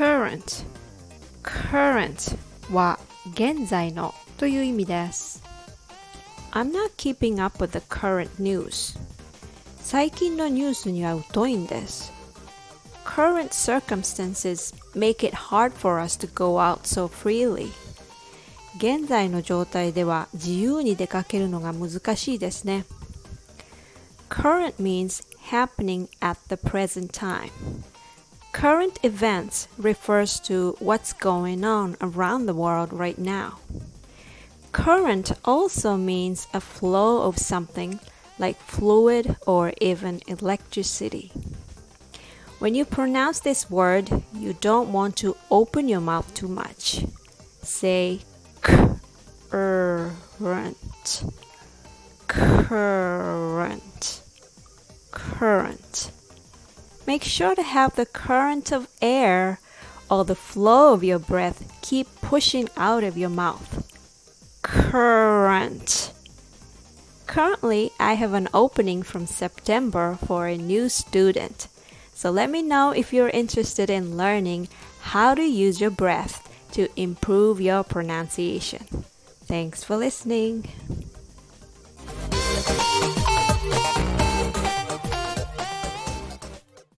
current current は現在のという意味です I'm not keeping up with the current news 最近のニュースには疎いんです Current circumstances make it hard for us to go out so freely 現在の状態では自由に出かけるのが難しいですね Current means happening at the present time Current events refers to what's going on around the world right now. Current also means a flow of something like fluid or even electricity. When you pronounce this word, you don't want to open your mouth too much. Say current, current, current. Make sure to have the current of air or the flow of your breath keep pushing out of your mouth. Current. Currently, I have an opening from September for a new student. So let me know if you're interested in learning how to use your breath to improve your pronunciation. Thanks for listening.